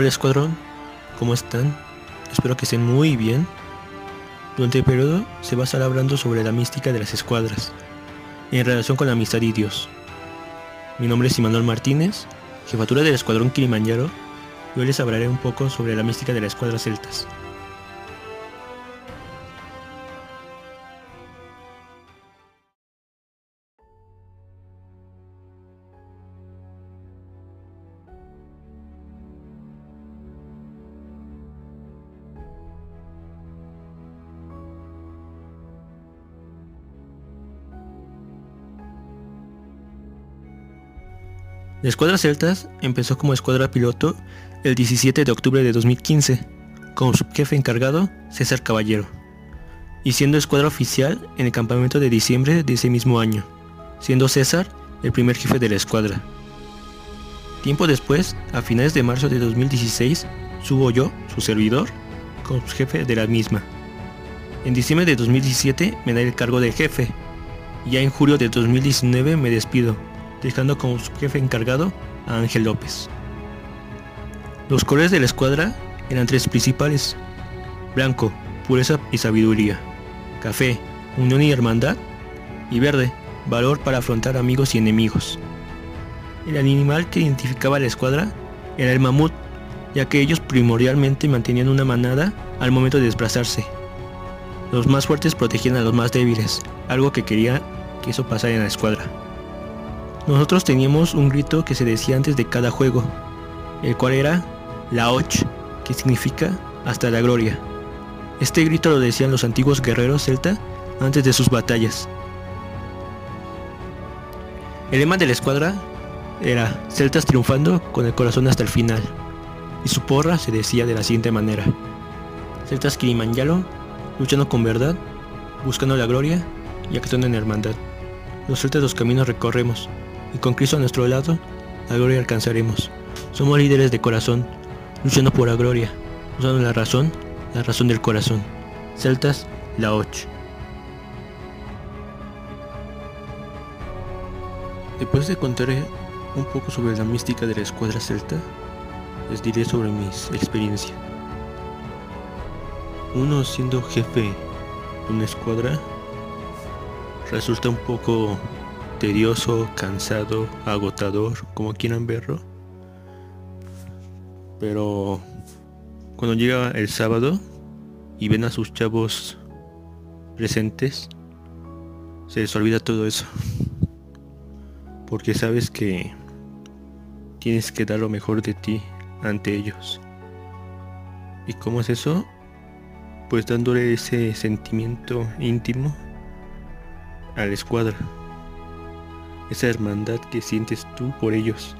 Hola escuadrón, ¿cómo están? Espero que estén muy bien. Durante el periodo se va a estar hablando sobre la mística de las escuadras, en relación con la amistad y Dios. Mi nombre es Imanuel Martínez, jefatura del escuadrón Kilimanjaro, y hoy les hablaré un poco sobre la mística de la escuadra celtas. La escuadra Celtas empezó como escuadra piloto el 17 de octubre de 2015, con su jefe encargado César Caballero, y siendo escuadra oficial en el campamento de diciembre de ese mismo año, siendo César el primer jefe de la escuadra. Tiempo después, a finales de marzo de 2016, subo yo, su servidor, como jefe de la misma. En diciembre de 2017 me da el cargo de jefe, ya en julio de 2019 me despido dejando como su jefe encargado a Ángel López. Los colores de la escuadra eran tres principales. Blanco, pureza y sabiduría. Café, unión y hermandad. Y verde, valor para afrontar amigos y enemigos. El animal que identificaba a la escuadra era el mamut, ya que ellos primordialmente mantenían una manada al momento de desplazarse. Los más fuertes protegían a los más débiles, algo que quería que eso pasara en la escuadra. Nosotros teníamos un grito que se decía antes de cada juego, el cual era la Och, que significa hasta la gloria. Este grito lo decían los antiguos guerreros celta antes de sus batallas. El lema de la escuadra era Celtas triunfando con el corazón hasta el final, y su porra se decía de la siguiente manera. Celtas Kilimanjaro, luchando con verdad, buscando la gloria y actuando en hermandad. Los celtas los caminos recorremos, y con Cristo a nuestro lado, la gloria alcanzaremos. Somos líderes de corazón, luchando por la gloria, usando la razón, la razón del corazón. Celtas, la 8. Después de contar un poco sobre la mística de la escuadra celta, les diré sobre mis experiencias. Uno siendo jefe de una escuadra resulta un poco tedioso, cansado, agotador, como quieran verlo. Pero cuando llega el sábado y ven a sus chavos presentes, se les olvida todo eso. Porque sabes que tienes que dar lo mejor de ti ante ellos. ¿Y cómo es eso? Pues dándole ese sentimiento íntimo a la escuadra esa hermandad que sientes tú por ellos,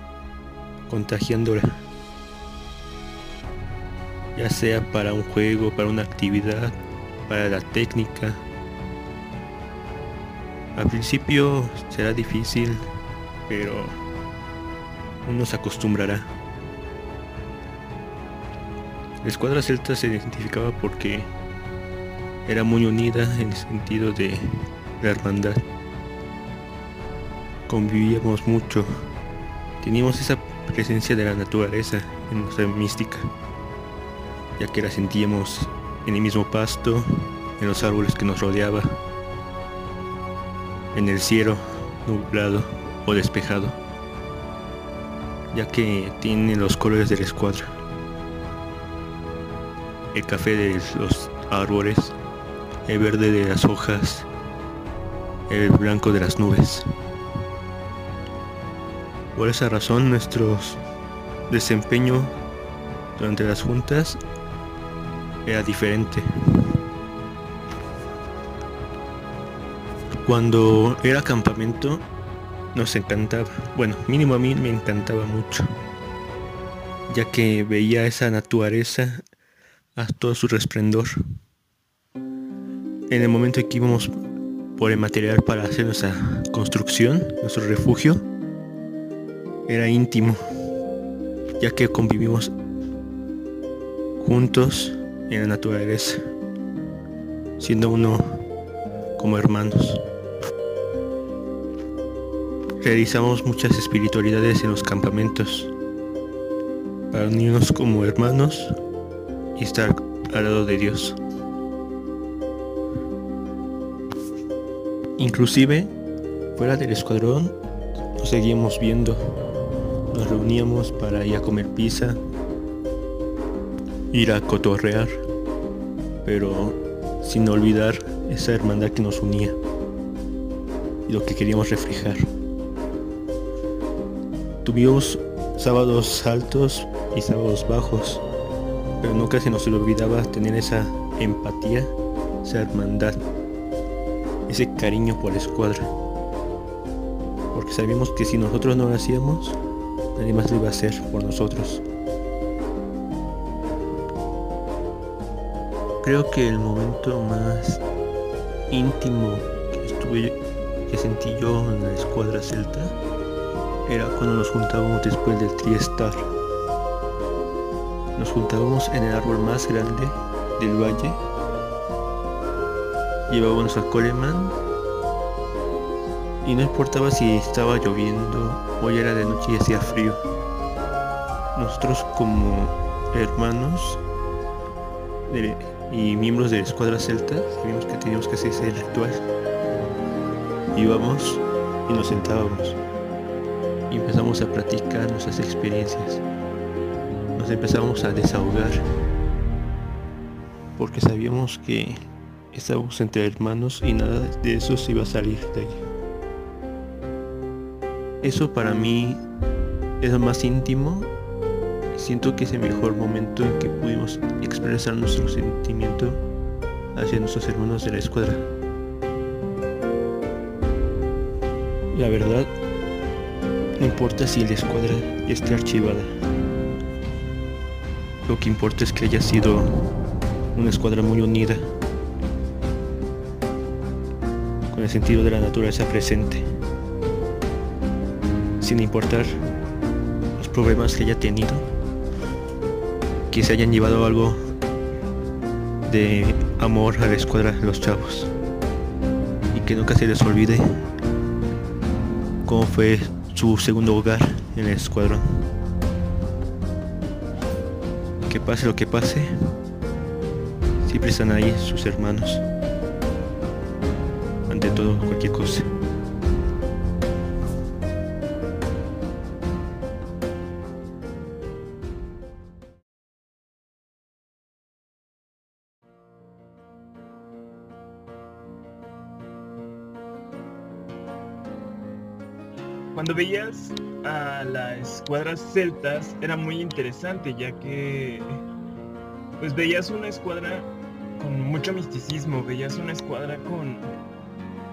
contagiándola. Ya sea para un juego, para una actividad, para la técnica. Al principio será difícil, pero uno se acostumbrará. La escuadra celta se identificaba porque era muy unida en el sentido de la hermandad convivíamos mucho. Teníamos esa presencia de la naturaleza en nuestra mística, ya que la sentíamos en el mismo pasto, en los árboles que nos rodeaba, en el cielo nublado o despejado, ya que tiene los colores de la escuadra. El café de los árboles, el verde de las hojas, el blanco de las nubes. Por esa razón nuestro desempeño durante las juntas era diferente. Cuando era campamento nos encantaba, bueno, mínimo a mí me encantaba mucho, ya que veía esa naturaleza a todo su resplendor. En el momento en que íbamos por el material para hacer nuestra construcción, nuestro refugio, era íntimo, ya que convivimos juntos en la naturaleza, siendo uno como hermanos. Realizamos muchas espiritualidades en los campamentos, para unirnos como hermanos y estar al lado de Dios. Inclusive, fuera del escuadrón, nos seguíamos viendo. Nos reuníamos para ir a comer pizza, ir a cotorrear, pero sin olvidar esa hermandad que nos unía y lo que queríamos reflejar. Tuvimos sábados altos y sábados bajos, pero nunca se nos olvidaba tener esa empatía, esa hermandad, ese cariño por la escuadra. Porque sabíamos que si nosotros no lo hacíamos, nadie más lo iba a hacer por nosotros. Creo que el momento más íntimo que estuve, que sentí yo en la escuadra celta, era cuando nos juntábamos después del triestar. Nos juntábamos en el árbol más grande del valle. Llevábamos a Coleman y no importaba si estaba lloviendo o ya era de noche y hacía frío. Nosotros como hermanos y miembros de la escuadra celta sabíamos que teníamos que hacer ese ritual. Íbamos y nos sentábamos y empezamos a platicar nuestras experiencias. Nos empezamos a desahogar porque sabíamos que estábamos entre hermanos y nada de eso se iba a salir de ahí. Eso para mí es lo más íntimo. Siento que es el mejor momento en que pudimos expresar nuestro sentimiento hacia nuestros hermanos de la escuadra. La verdad, no importa si la escuadra esté archivada. Lo que importa es que haya sido una escuadra muy unida, con el sentido de la naturaleza presente, sin importar los problemas que haya tenido, que se hayan llevado algo de amor a la escuadra de los chavos y que nunca se les olvide cómo fue su segundo hogar en el escuadrón. Que pase lo que pase, siempre están ahí sus hermanos. Ante todo, cualquier cosa. Cuando veías a las escuadras celtas era muy interesante ya que pues veías una escuadra con mucho misticismo, veías una escuadra con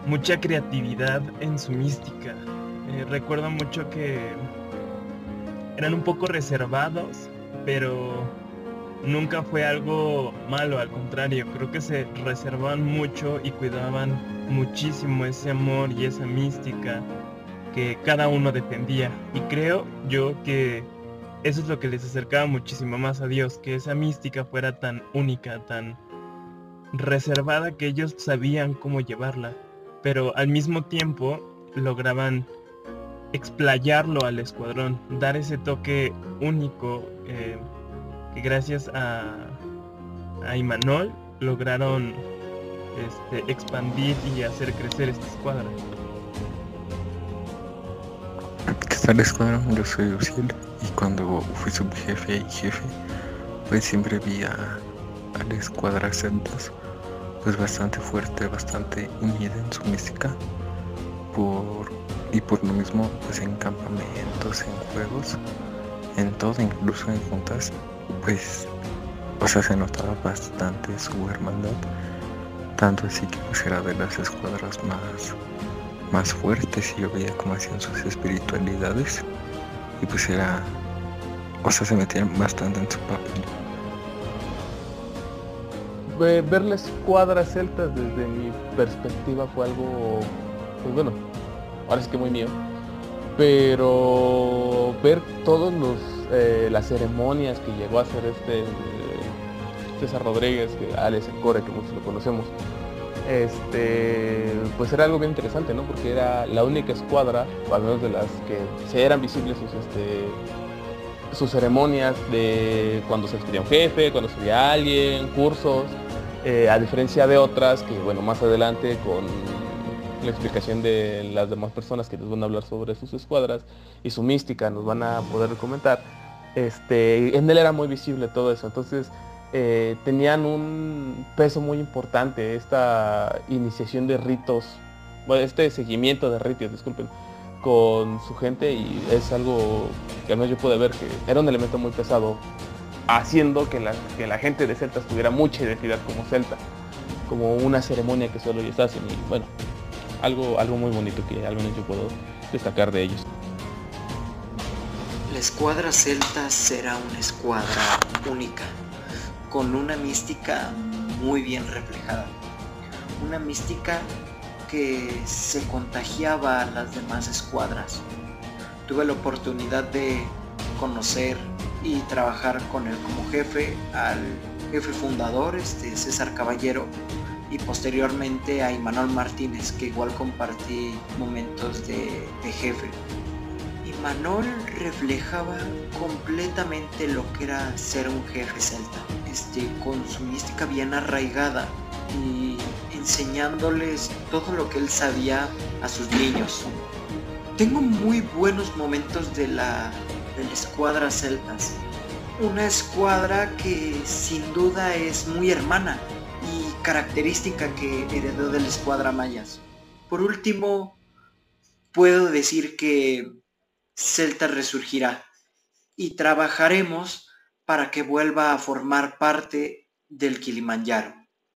mucha creatividad en su mística. Eh, recuerdo mucho que eran un poco reservados, pero nunca fue algo malo, al contrario, creo que se reservaban mucho y cuidaban muchísimo ese amor y esa mística que cada uno defendía. Y creo yo que eso es lo que les acercaba muchísimo más a Dios, que esa mística fuera tan única, tan reservada que ellos sabían cómo llevarla, pero al mismo tiempo lograban explayarlo al escuadrón, dar ese toque único eh, que gracias a, a Imanol lograron este, expandir y hacer crecer esta escuadra. Al escuadrón, yo soy Uciel y cuando fui subjefe y jefe, pues siempre vi a, la escuadra Centas pues bastante fuerte, bastante unida en su mística por, y por lo mismo pues en campamentos, en juegos, en todo, incluso en juntas, pues o sea se notaba bastante su hermandad, tanto así que pues era de las escuadras más más fuertes y yo veía cómo hacían sus espiritualidades y pues era, o sea, se metían bastante en su papel. Ver las escuadra celtas desde mi perspectiva fue algo, pues bueno, ahora es que muy mío, pero ver todos los eh, las ceremonias que llegó a hacer este César Rodríguez, que Alex Core, que muchos lo conocemos, este, pues era algo bien interesante, ¿no? Porque era la única escuadra, al menos de las que se eran visibles sus, este, sus ceremonias de cuando se despedía un jefe, cuando se alguien, cursos, eh, a diferencia de otras que, bueno, más adelante con la explicación de las demás personas que les van a hablar sobre sus escuadras y su mística nos van a poder comentar, este, en él era muy visible todo eso. Entonces, eh, tenían un peso muy importante esta iniciación de ritos, bueno, este seguimiento de ritos, disculpen, con su gente y es algo que al menos yo pude ver que era un elemento muy pesado, haciendo que la, que la gente de Celta tuviera mucha identidad como Celta, como una ceremonia que solo ellos hacen y bueno, algo, algo muy bonito que al menos yo puedo destacar de ellos. La escuadra celta será una escuadra única, con una mística muy bien reflejada. Una mística que se contagiaba a las demás escuadras. Tuve la oportunidad de conocer y trabajar con él como jefe al jefe fundador, este César Caballero, y posteriormente a Imanol Martínez, que igual compartí momentos de, de jefe. Imanol reflejaba completamente lo que era ser un jefe celta, este, con su mística bien arraigada y enseñándoles todo lo que él sabía a sus niños. Tengo muy buenos momentos de la, de la escuadra celtas. Una escuadra que sin duda es muy hermana y característica que heredó de la escuadra mayas. Por último, puedo decir que Celta resurgirá y trabajaremos para que vuelva a formar parte del Kilimanjaro.